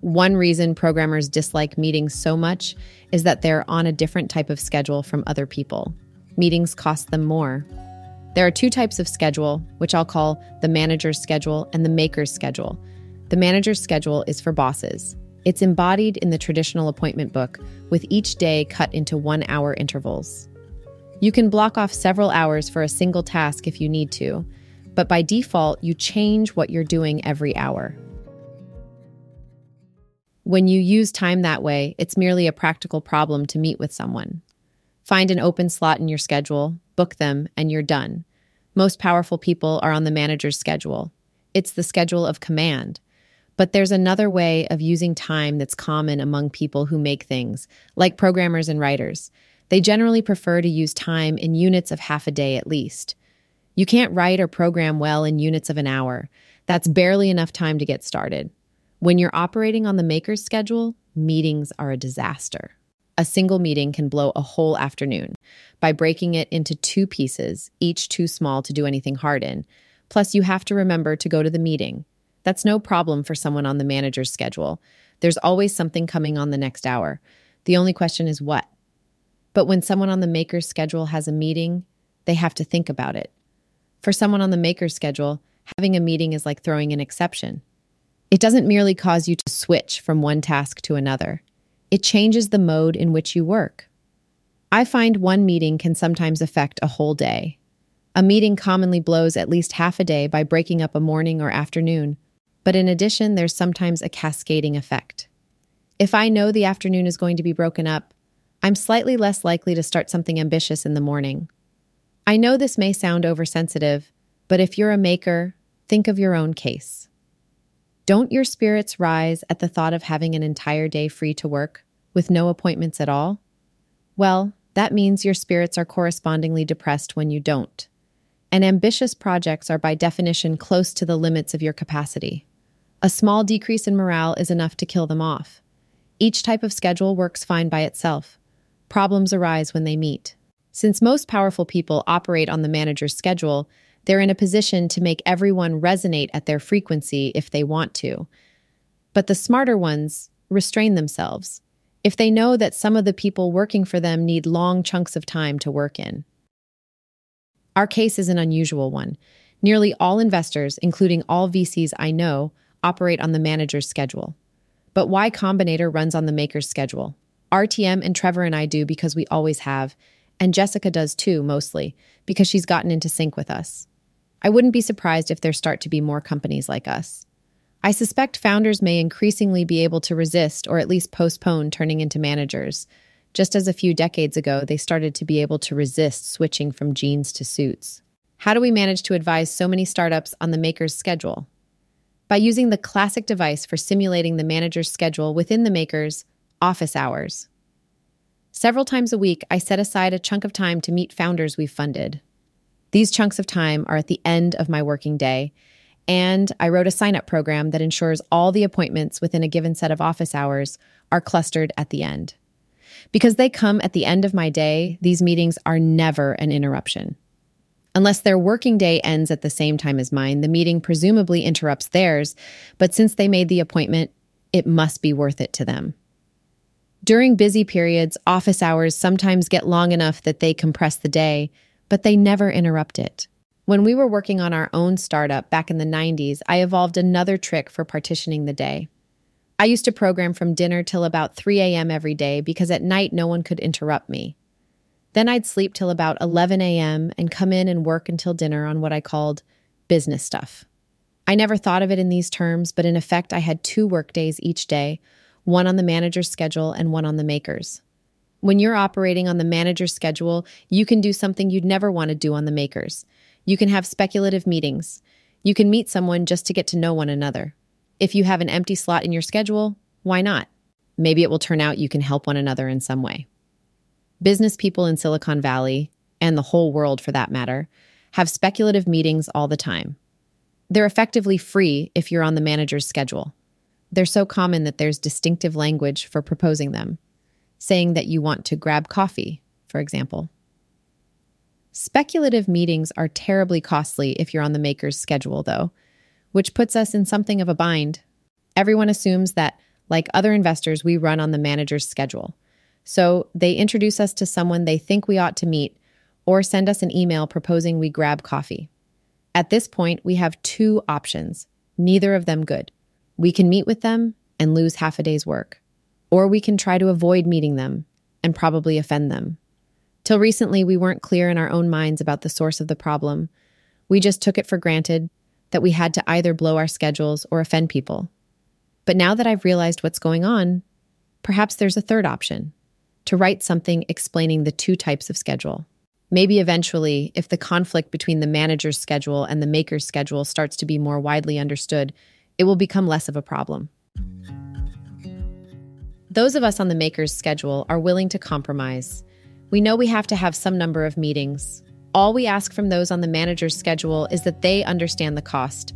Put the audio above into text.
One reason programmers dislike meetings so much is that they're on a different type of schedule from other people. Meetings cost them more. There are two types of schedule, which I'll call the manager's schedule and the maker's schedule. The manager's schedule is for bosses. It's embodied in the traditional appointment book, with each day cut into one hour intervals. You can block off several hours for a single task if you need to, but by default, you change what you're doing every hour. When you use time that way, it's merely a practical problem to meet with someone. Find an open slot in your schedule, book them, and you're done. Most powerful people are on the manager's schedule. It's the schedule of command. But there's another way of using time that's common among people who make things, like programmers and writers. They generally prefer to use time in units of half a day at least. You can't write or program well in units of an hour. That's barely enough time to get started. When you're operating on the maker's schedule, meetings are a disaster. A single meeting can blow a whole afternoon by breaking it into two pieces, each too small to do anything hard in. Plus, you have to remember to go to the meeting. That's no problem for someone on the manager's schedule. There's always something coming on the next hour. The only question is what? But when someone on the maker's schedule has a meeting, they have to think about it. For someone on the maker's schedule, having a meeting is like throwing an exception. It doesn't merely cause you to switch from one task to another, it changes the mode in which you work. I find one meeting can sometimes affect a whole day. A meeting commonly blows at least half a day by breaking up a morning or afternoon, but in addition, there's sometimes a cascading effect. If I know the afternoon is going to be broken up, I'm slightly less likely to start something ambitious in the morning. I know this may sound oversensitive, but if you're a maker, think of your own case. Don't your spirits rise at the thought of having an entire day free to work, with no appointments at all? Well, that means your spirits are correspondingly depressed when you don't. And ambitious projects are by definition close to the limits of your capacity. A small decrease in morale is enough to kill them off. Each type of schedule works fine by itself. Problems arise when they meet. Since most powerful people operate on the manager's schedule, they're in a position to make everyone resonate at their frequency if they want to. But the smarter ones restrain themselves if they know that some of the people working for them need long chunks of time to work in. Our case is an unusual one. Nearly all investors, including all VCs I know, operate on the manager's schedule. But Y Combinator runs on the maker's schedule. RTM and Trevor and I do because we always have, and Jessica does too, mostly, because she's gotten into sync with us. I wouldn't be surprised if there start to be more companies like us. I suspect founders may increasingly be able to resist or at least postpone turning into managers, just as a few decades ago they started to be able to resist switching from jeans to suits. How do we manage to advise so many startups on the maker's schedule? By using the classic device for simulating the manager's schedule within the maker's office hours. Several times a week, I set aside a chunk of time to meet founders we've funded. These chunks of time are at the end of my working day and I wrote a sign up program that ensures all the appointments within a given set of office hours are clustered at the end. Because they come at the end of my day, these meetings are never an interruption. Unless their working day ends at the same time as mine, the meeting presumably interrupts theirs, but since they made the appointment, it must be worth it to them. During busy periods, office hours sometimes get long enough that they compress the day, but they never interrupt it. When we were working on our own startup back in the 90s, I evolved another trick for partitioning the day. I used to program from dinner till about 3 a.m. every day because at night no one could interrupt me. Then I'd sleep till about 11 a.m. and come in and work until dinner on what I called business stuff. I never thought of it in these terms, but in effect, I had two work days each day one on the manager's schedule and one on the maker's. When you're operating on the manager's schedule, you can do something you'd never want to do on the maker's. You can have speculative meetings. You can meet someone just to get to know one another. If you have an empty slot in your schedule, why not? Maybe it will turn out you can help one another in some way. Business people in Silicon Valley, and the whole world for that matter, have speculative meetings all the time. They're effectively free if you're on the manager's schedule. They're so common that there's distinctive language for proposing them, saying that you want to grab coffee, for example. Speculative meetings are terribly costly if you're on the maker's schedule, though, which puts us in something of a bind. Everyone assumes that Like other investors, we run on the manager's schedule. So they introduce us to someone they think we ought to meet or send us an email proposing we grab coffee. At this point, we have two options, neither of them good. We can meet with them and lose half a day's work, or we can try to avoid meeting them and probably offend them. Till recently, we weren't clear in our own minds about the source of the problem. We just took it for granted that we had to either blow our schedules or offend people. But now that I've realized what's going on, perhaps there's a third option to write something explaining the two types of schedule. Maybe eventually, if the conflict between the manager's schedule and the maker's schedule starts to be more widely understood, it will become less of a problem. Those of us on the maker's schedule are willing to compromise. We know we have to have some number of meetings. All we ask from those on the manager's schedule is that they understand the cost